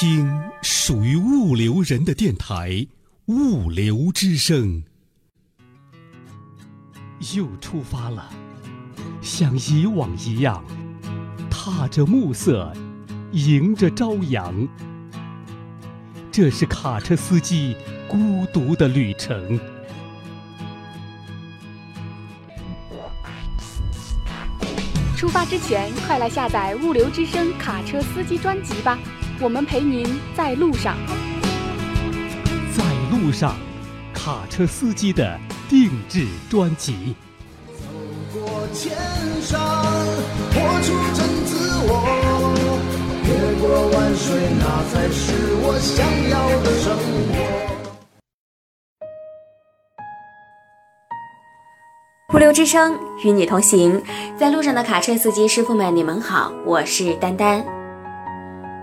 听属于物流人的电台《物流之声》。又出发了，像以往一样，踏着暮色，迎着朝阳。这是卡车司机孤独的旅程。出发之前，快来下载《物流之声》卡车司机专辑吧！我们陪您在路上。在路上，卡车司机的定制专辑。走过千山，活出真自我，越过万水，那才是我想要的生活。物流之声与你同行，在路上的卡车司机师傅们，你们好，我是丹丹。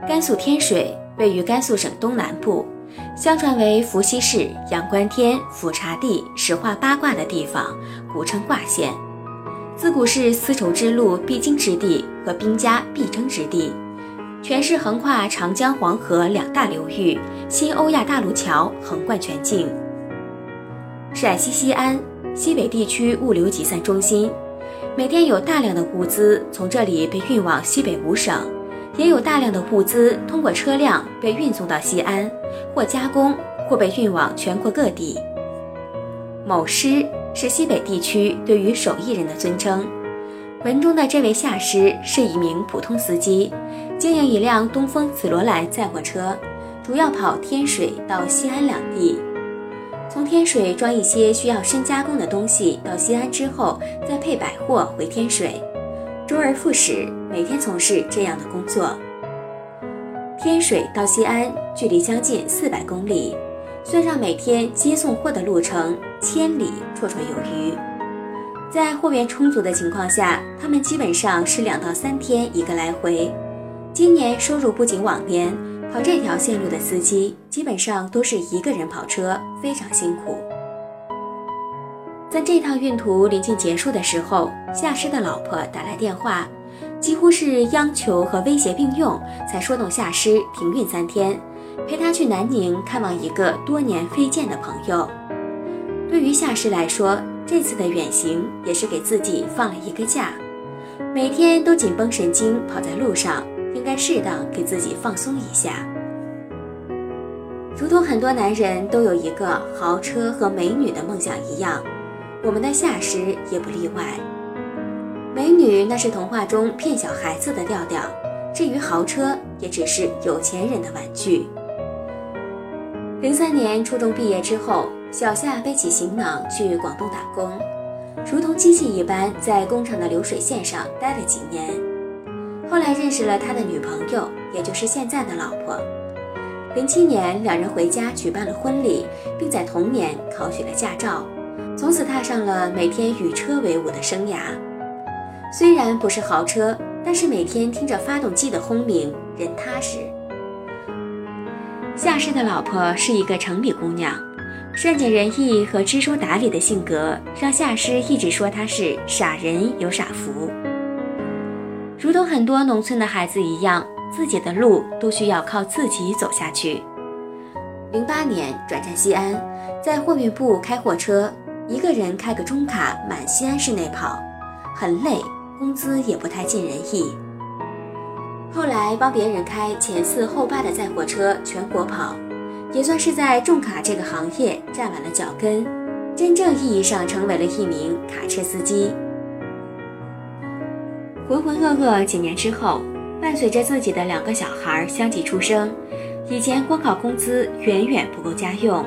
甘肃天水位于甘肃省东南部，相传为伏羲氏仰观天、俯察地、始化八卦的地方，古称卦县。自古是丝绸之路必经之地和兵家必争之地，全市横跨长江、黄河两大流域，新欧亚大陆桥横贯全境。陕西西安。西北地区物流集散中心，每天有大量的物资从这里被运往西北五省，也有大量的物资通过车辆被运送到西安，或加工，或被运往全国各地。某师是西北地区对于手艺人的尊称。文中的这位下师是一名普通司机，经营一辆东风紫罗兰载货车，主要跑天水到西安两地。从天水装一些需要深加工的东西到西安之后，再配百货回天水，周而复始，每天从事这样的工作。天水到西安距离将近四百公里，算上每天接送货的路程，千里绰绰有余。在货源充足的情况下，他们基本上是两到三天一个来回。今年收入不及往年。跑这条线路的司机基本上都是一个人跑车，非常辛苦。在这趟运途临近结束的时候，夏师的老婆打来电话，几乎是央求和威胁并用，才说动夏师停运三天，陪他去南宁看望一个多年非见的朋友。对于夏师来说，这次的远行也是给自己放了一个假，每天都紧绷神经跑在路上。应该适当给自己放松一下，如同很多男人都有一个豪车和美女的梦想一样，我们的夏师也不例外。美女那是童话中骗小孩子的调调，至于豪车，也只是有钱人的玩具。零三年初中毕业之后，小夏背起行囊去广东打工，如同机器一般，在工厂的流水线上待了几年。后来认识了他的女朋友，也就是现在的老婆。零七年，两人回家举办了婚礼，并在同年考取了驾照，从此踏上了每天与车为伍的生涯。虽然不是豪车，但是每天听着发动机的轰鸣，人踏实。夏氏的老婆是一个城里姑娘，善解人意和知书达理的性格，让夏师一直说她是傻人有傻福。如同很多农村的孩子一样，自己的路都需要靠自己走下去。零八年转战西安，在货运部开货车，一个人开个中卡满西安市内跑，很累，工资也不太尽人意。后来帮别人开前四后八的载货车，全国跑，也算是在重卡这个行业站稳了脚跟，真正意义上成为了一名卡车司机。浑浑噩噩几年之后，伴随着自己的两个小孩相继出生，以前光靠工资远远不够家用。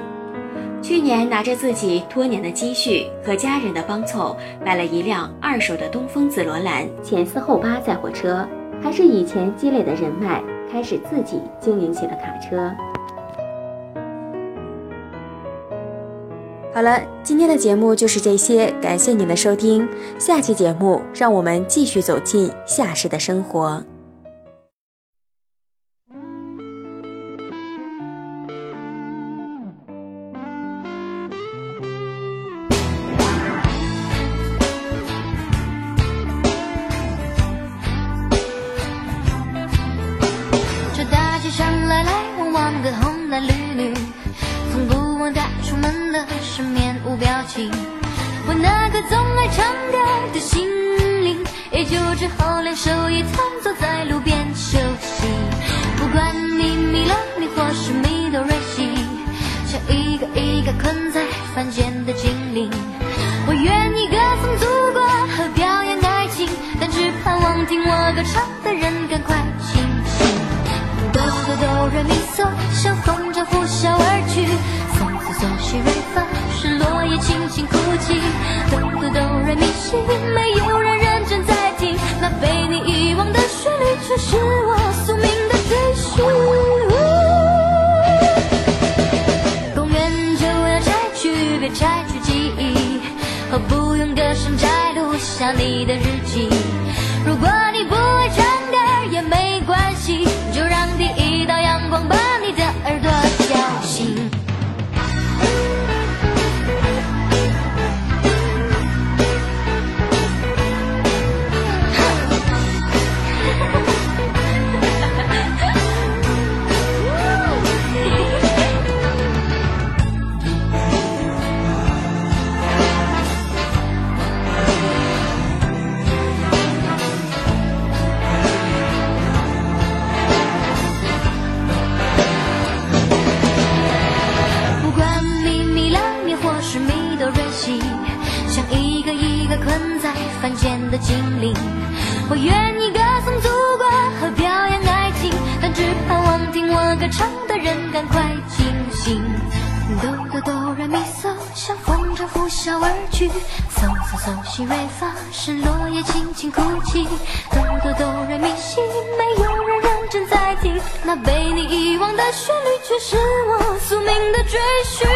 去年拿着自己多年的积蓄和家人的帮凑，买了一辆二手的东风紫罗兰前四后八载货车，还是以前积累的人脉，开始自己经营起了卡车。好了，今天的节目就是这些，感谢您的收听。下期节目，让我们继续走进夏氏的生活。个红男绿女，从不问他出门的是面无表情。我那颗总爱唱歌的心灵，也就只好两手一摊坐在路边休息。不管你迷了你，或是迷都瑞西，像一个一个困在凡间的精灵。我愿意歌颂祖国和表演爱情，但只盼望听我歌唱像风筝呼啸而去。嗦嗦嗦西瑞发，是落叶轻轻哭泣。哆哆哆瑞咪西，没有人认真在听，那被你遗忘的旋律，却是我宿命的追寻。公园就要拆去，别拆去记忆，和不用歌声摘录下你的是迷都任性，像一个一个困在凡间的精灵。我愿意歌颂祖国和表演爱情，但只盼望听我歌唱的人赶快清醒。哆哆哆来咪嗦，像风筝呼啸而去。嗦嗦嗦西瑞发，是落叶轻轻哭泣。哆哆哆来咪西，没有正在听，那被你遗忘的旋律，却是我宿命的追寻。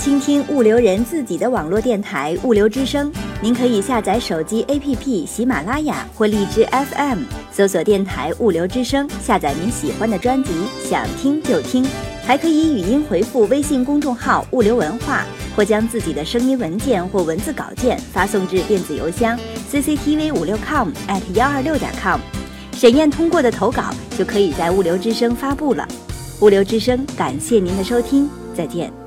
倾听物流人自己的网络电台物流之声，您可以下载手机 APP 喜马拉雅或荔枝 FM，搜索电台物流之声，下载您喜欢的专辑，想听就听。还可以语音回复微信公众号“物流文化”，或将自己的声音文件或文字稿件发送至电子邮箱 cctv 五六 com at 幺二六点 com。审验通过的投稿就可以在物流之声发布了。物流之声，感谢您的收听，再见。